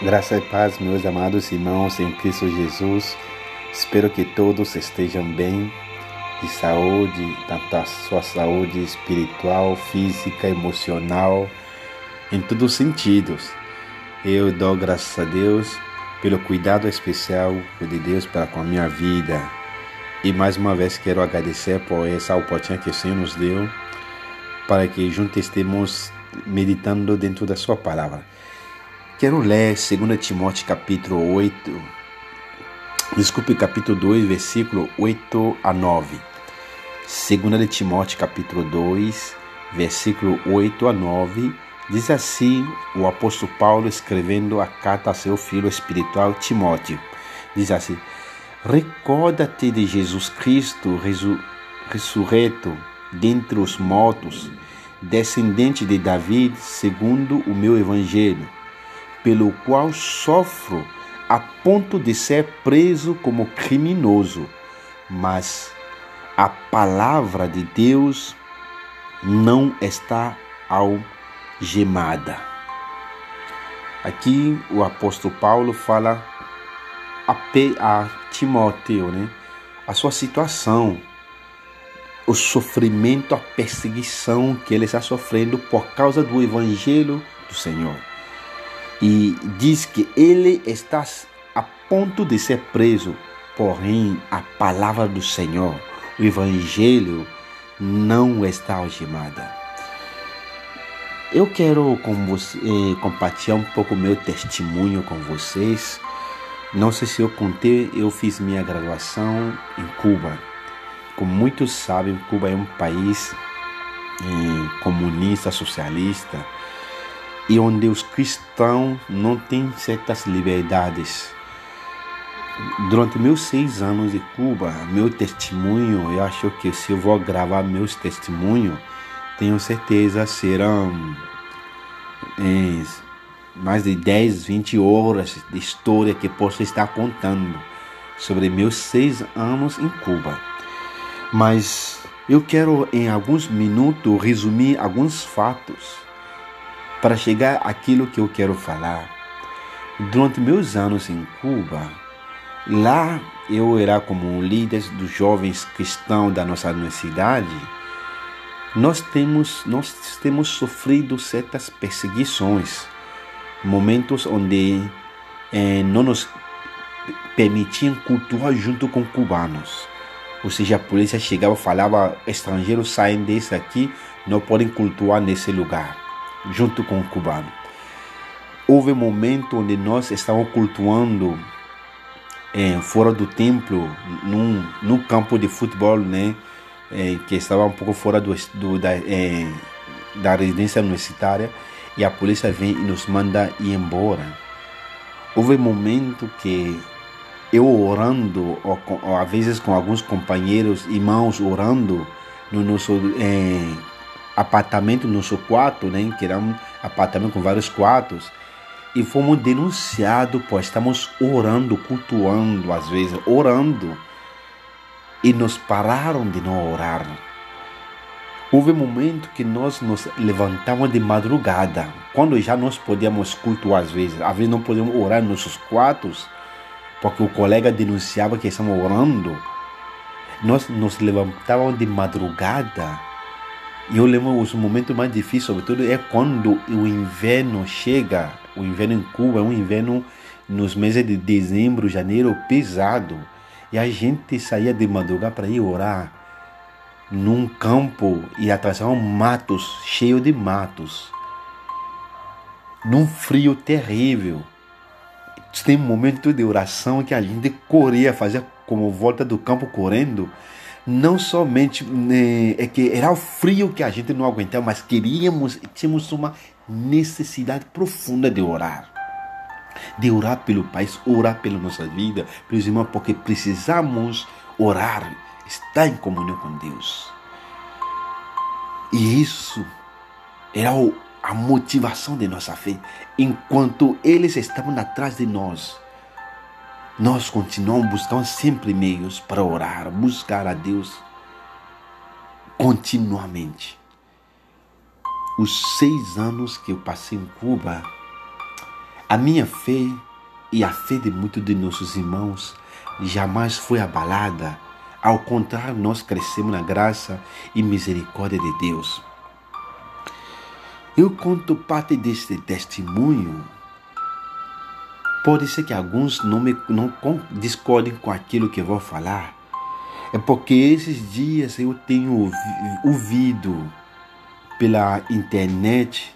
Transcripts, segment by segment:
Graça e paz, meus amados irmãos em Cristo Jesus. Espero que todos estejam bem, de saúde, tanto a sua saúde espiritual, física, emocional, em todos os sentidos. Eu dou graças a Deus pelo cuidado especial de Deus para com a minha vida. E mais uma vez quero agradecer por essa oportunidade que o Senhor nos deu para que juntos estemos meditando dentro da sua palavra. Quero ler 2 Timóteo capítulo 8, desculpe, capítulo 2, versículo 8 a 9. 2 Timóteo capítulo 2, versículo 8 a 9, diz assim o apóstolo Paulo escrevendo a carta a seu filho espiritual Timóteo. Diz assim: Recorda-te de Jesus Cristo ressurreto dentre os mortos, descendente de Davi, segundo o meu evangelho pelo qual sofro a ponto de ser preso como criminoso, mas a palavra de Deus não está algemada. Aqui o apóstolo Paulo fala a, a Timóteo, né? A sua situação, o sofrimento, a perseguição que ele está sofrendo por causa do evangelho do Senhor e diz que ele está a ponto de ser preso, porém a palavra do Senhor, o Evangelho, não está algemada. Eu quero com você, eh, compartilhar um pouco meu testemunho com vocês. Não sei se eu contei, eu fiz minha graduação em Cuba. Como muitos sabem, Cuba é um país eh, comunista, socialista e onde os cristãos não têm certas liberdades. Durante meus seis anos de Cuba, meu testemunho, eu acho que se eu vou gravar meus testemunhos, tenho certeza serão é, mais de 10, 20 horas de história que posso estar contando sobre meus seis anos em Cuba. Mas eu quero em alguns minutos resumir alguns fatos para chegar àquilo que eu quero falar. Durante meus anos em Cuba, lá eu era como líder dos jovens cristãos da nossa universidade. Nós temos, nós temos sofrido certas perseguições, momentos onde eh, não nos permitiam cultuar junto com cubanos. Ou seja, a polícia chegava e falava: estrangeiros saem desse aqui, não podem cultuar nesse lugar junto com o cubano. Houve um momento onde nós estávamos cultuando é, fora do templo, num, campo de futebol, né? É, que estava um pouco fora do, do da, é, da residência universitária, e a polícia vem e nos manda ir embora. Houve um momento que eu orando, ou, ou às vezes com alguns companheiros, irmãos orando no nosso é, apartamento no seu quarto, né, que era um apartamento com vários quartos, e fomos denunciados, pois estamos orando, cultuando às vezes, orando, e nos pararam de não orar. Houve um momento que nós nos levantamos de madrugada, quando já nós podíamos cultuar às vezes, às vezes não podíamos orar nos nossos quartos, porque o colega denunciava que estamos orando. Nós nos levantávamos de madrugada e eu lembro os momentos mais difíceis, sobretudo, é quando o inverno chega. O inverno em Cuba é um inverno nos meses de dezembro, janeiro, pesado. E a gente saía de madrugada para ir orar num campo e atravessavam matos, cheio de matos. Num frio terrível. Tem um momento de oração que a gente corria, fazia como volta do campo correndo não somente né, é que era o frio que a gente não aguentava, mas queríamos, tínhamos uma necessidade profunda de orar. De orar pelo país, orar pela nossa vida, pelos irmãos, porque precisamos orar, estar em comunhão com Deus. E isso era a motivação de nossa fé. Enquanto eles estavam atrás de nós, nós continuamos buscando sempre meios para orar, buscar a Deus continuamente. Os seis anos que eu passei em Cuba, A minha fé e a fé de muitos de nossos irmãos jamais foi abalada. Ao contrário, nós crescemos na graça e misericórdia de Deus. Eu conto parte deste testemunho. Pode ser que alguns não, me, não discordem com aquilo que eu vou falar. É porque esses dias eu tenho ouvido pela internet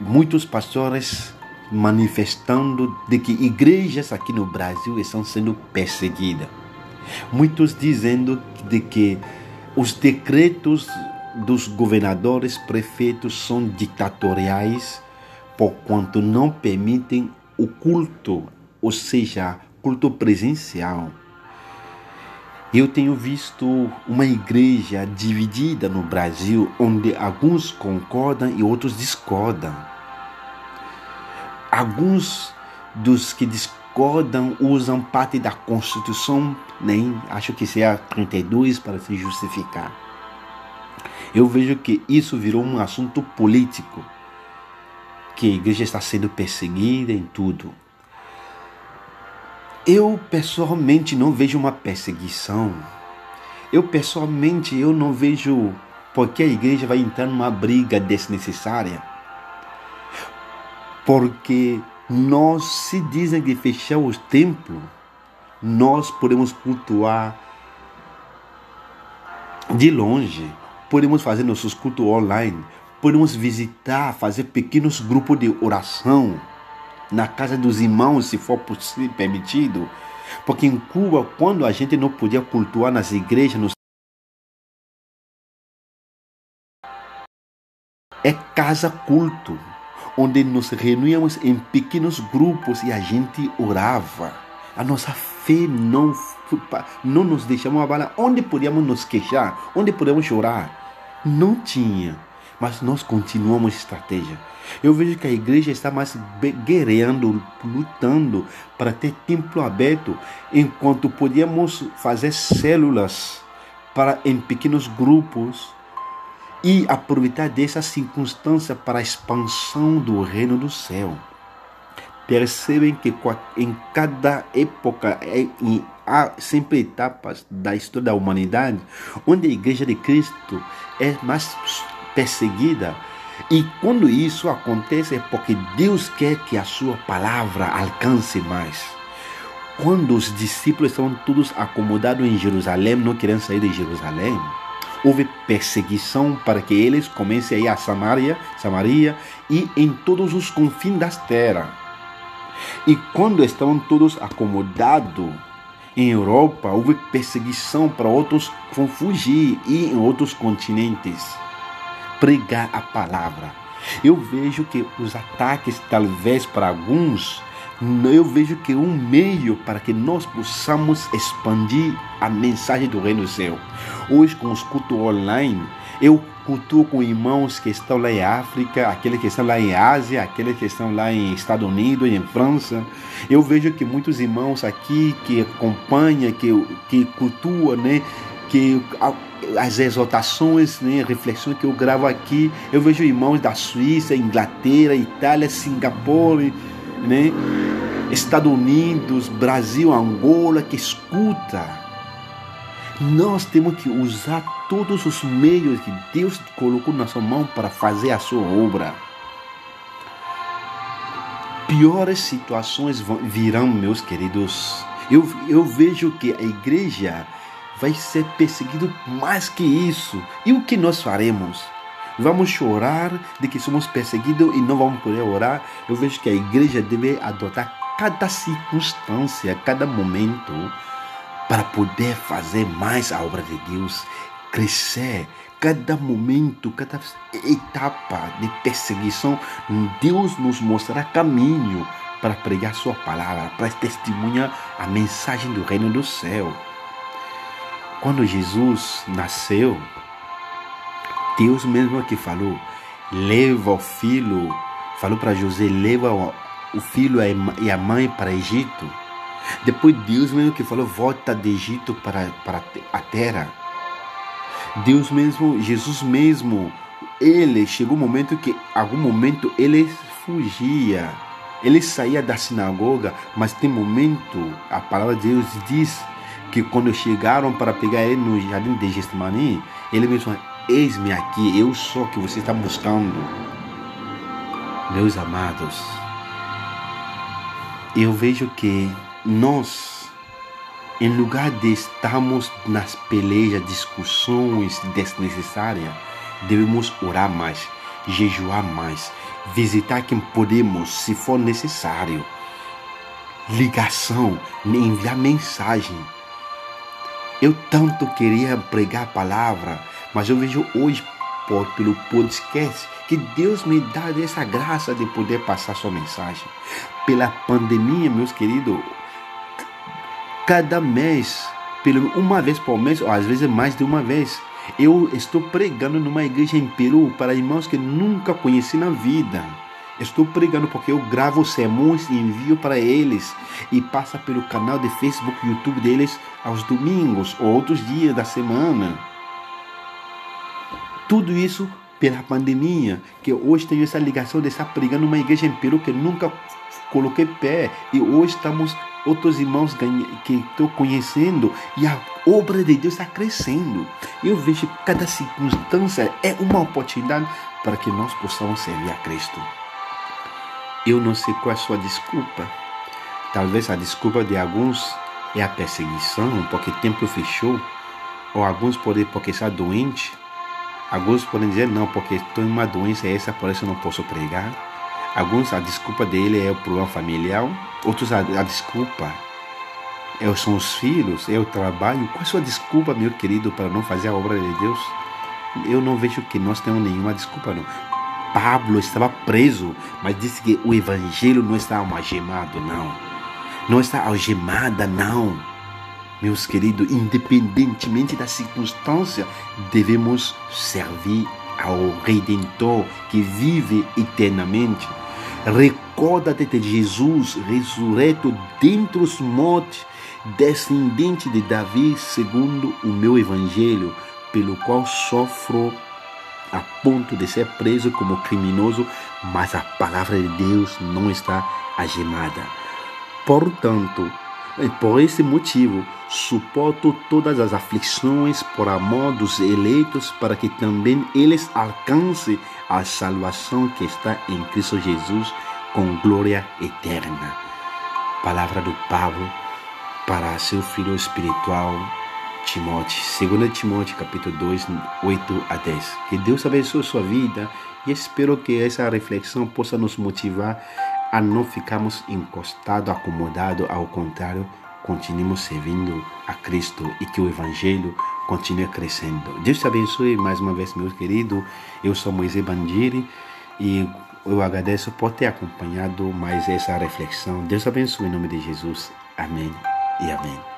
muitos pastores manifestando de que igrejas aqui no Brasil estão sendo perseguidas. Muitos dizendo de que os decretos dos governadores, prefeitos são ditatoriais, por quanto não permitem o culto, ou seja, culto presencial. Eu tenho visto uma igreja dividida no Brasil, onde alguns concordam e outros discordam. Alguns dos que discordam usam parte da Constituição, nem acho que seja 32 para se justificar. Eu vejo que isso virou um assunto político, que a igreja está sendo perseguida em tudo. Eu pessoalmente não vejo uma perseguição. Eu pessoalmente eu não vejo porque a igreja vai entrar numa briga desnecessária porque nós, se dizem que fechar os templos, nós podemos cultuar de longe, podemos fazer nossos cultos online, podemos visitar, fazer pequenos grupos de oração na casa dos irmãos, se for possível, permitido. Porque em Cuba, quando a gente não podia cultuar nas igrejas, nos é casa culto onde nos reuníamos em pequenos grupos e a gente orava. A nossa fé não, não nos deixamos abalar. Onde podíamos nos queixar? Onde podíamos chorar? Não tinha. Mas nós continuamos estratégia. Eu vejo que a igreja está mais guerreando, lutando para ter templo aberto, enquanto podíamos fazer células para em pequenos grupos e aproveitar dessa circunstância para a expansão do reino do céu. Percebem que em cada época é, há sempre etapas da história da humanidade onde a igreja de Cristo é mais perseguida. E quando isso acontece é porque Deus quer que a sua palavra alcance mais. Quando os discípulos estavam todos acomodados em Jerusalém, não querendo sair de Jerusalém, houve perseguição para que eles comecem a ir a Samaria, Samaria e em todos os confins das terras. E quando estavam todos acomodados em Europa, houve perseguição para outros fugir e em outros continentes pregar a palavra. Eu vejo que os ataques, talvez para alguns, eu vejo que um meio para que nós possamos expandir a mensagem do Reino do Céu. Hoje, com os cultos online, eu cultuo com irmãos que estão lá em África, aqueles que estão lá em Ásia, aqueles que estão lá em Estados Unidos, em França. Eu vejo que muitos irmãos aqui que acompanham, que, que cultuam, né? Que as exaltações, né, reflexões que eu gravo aqui, eu vejo irmãos da Suíça, Inglaterra, Itália, Singapura, né? Estados Unidos, Brasil, Angola, que escuta. Nós temos que usar todos os meios que Deus colocou na sua mão para fazer a sua obra. Piores situações virão, meus queridos. Eu, eu vejo que a igreja vai ser perseguida mais que isso. E o que nós faremos? Vamos chorar de que somos perseguidos e não vamos poder orar. Eu vejo que a igreja deve adotar cada circunstância, cada momento, para poder fazer mais a obra de Deus, crescer. Cada momento, cada etapa de perseguição, Deus nos mostrará caminho para pregar Sua palavra, para testemunhar a mensagem do reino do céu. Quando Jesus nasceu, Deus mesmo que falou, leva o filho, falou para José, leva o filho e a mãe para Egito. Depois Deus mesmo que falou, volta de Egito para, para a terra. Deus mesmo, Jesus mesmo, ele chegou um momento que, algum momento, ele fugia. Ele saía da sinagoga, mas tem momento, a palavra de Deus diz que quando chegaram para pegar ele no jardim de Getsemane, ele mesmo, eis-me aqui, eu sou que você está buscando. Meus amados, eu vejo que nós, em lugar de estarmos nas pelejas, discussões desnecessárias, devemos orar mais, jejuar mais, visitar quem podemos, se for necessário. Ligação, enviar mensagem. Eu tanto queria pregar a palavra, mas eu vejo hoje por, pelo podcast que Deus me dá essa graça de poder passar sua mensagem. Pela pandemia, meus queridos, cada mês, pelo uma vez por mês, ou às vezes mais de uma vez, eu estou pregando numa igreja em Peru para irmãos que nunca conheci na vida. Estou pregando porque eu gravo sermões e envio para eles e passa pelo canal de Facebook e YouTube deles aos domingos ou outros dias da semana. Tudo isso pela pandemia, que hoje tenho essa ligação de estar pregando numa igreja em Peru que nunca coloquei pé e hoje estamos outros irmãos que estou conhecendo e a obra de Deus está crescendo. Eu vejo que cada circunstância é uma oportunidade para que nós possamos servir a Cristo. Eu não sei qual é a sua desculpa. Talvez a desculpa de alguns é a perseguição, porque o templo fechou, ou alguns podem porque está doente. Alguns podem dizer não, porque estou em uma doença essa, por isso não posso pregar. Alguns, a desculpa dele é o problema familiar, outros, a, a desculpa é, são os filhos, é o trabalho. Qual é a sua desculpa, meu querido, para não fazer a obra de Deus? Eu não vejo que nós temos nenhuma desculpa, não. Pablo estava preso, mas disse que o evangelho não está algemado, não. Não está algemada, não. Meus queridos, independentemente da circunstância, devemos servir ao Redentor que vive eternamente. Recorda-te de Jesus ressurreto dentre os mortos, descendente de Davi, segundo o meu evangelho, pelo qual sofro a ponto de ser preso como criminoso, mas a palavra de Deus não está agemada. Portanto, por esse motivo, suporto todas as aflições por amor dos eleitos, para que também eles alcancem a salvação que está em Cristo Jesus com glória eterna. Palavra do Pablo para seu filho espiritual Timóteo, 2 Timóteo capítulo 2, 8 a 10. Que Deus abençoe sua vida e espero que essa reflexão possa nos motivar a não ficarmos encostados, acomodados, ao contrário, continuemos servindo a Cristo e que o Evangelho continue crescendo. Deus te abençoe mais uma vez, meu querido. Eu sou Moisés Bandiri e eu agradeço por ter acompanhado mais essa reflexão. Deus abençoe em nome de Jesus. Amém e amém.